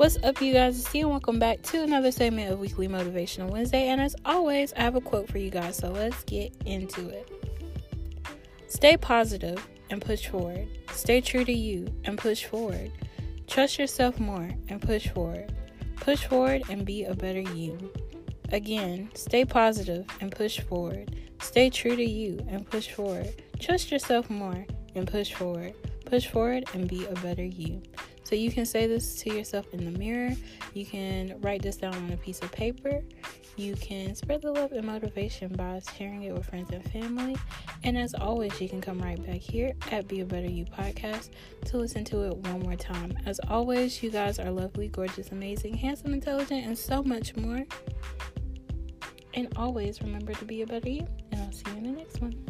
What's up, you guys? It's and welcome back to another segment of Weekly Motivational Wednesday. And as always, I have a quote for you guys, so let's get into it. Stay positive and push forward. Stay true to you and push forward. Trust yourself more and push forward. Push forward and be a better you. Again, stay positive and push forward. Stay true to you and push forward. Trust yourself more and push forward. Push forward and be a better you. So you can say this to yourself in the mirror. You can write this down on a piece of paper. You can spread the love and motivation by sharing it with friends and family. And as always, you can come right back here at Be a Better You podcast to listen to it one more time. As always, you guys are lovely, gorgeous, amazing, handsome, intelligent, and so much more. And always remember to be a better you. And I'll see you in the next one.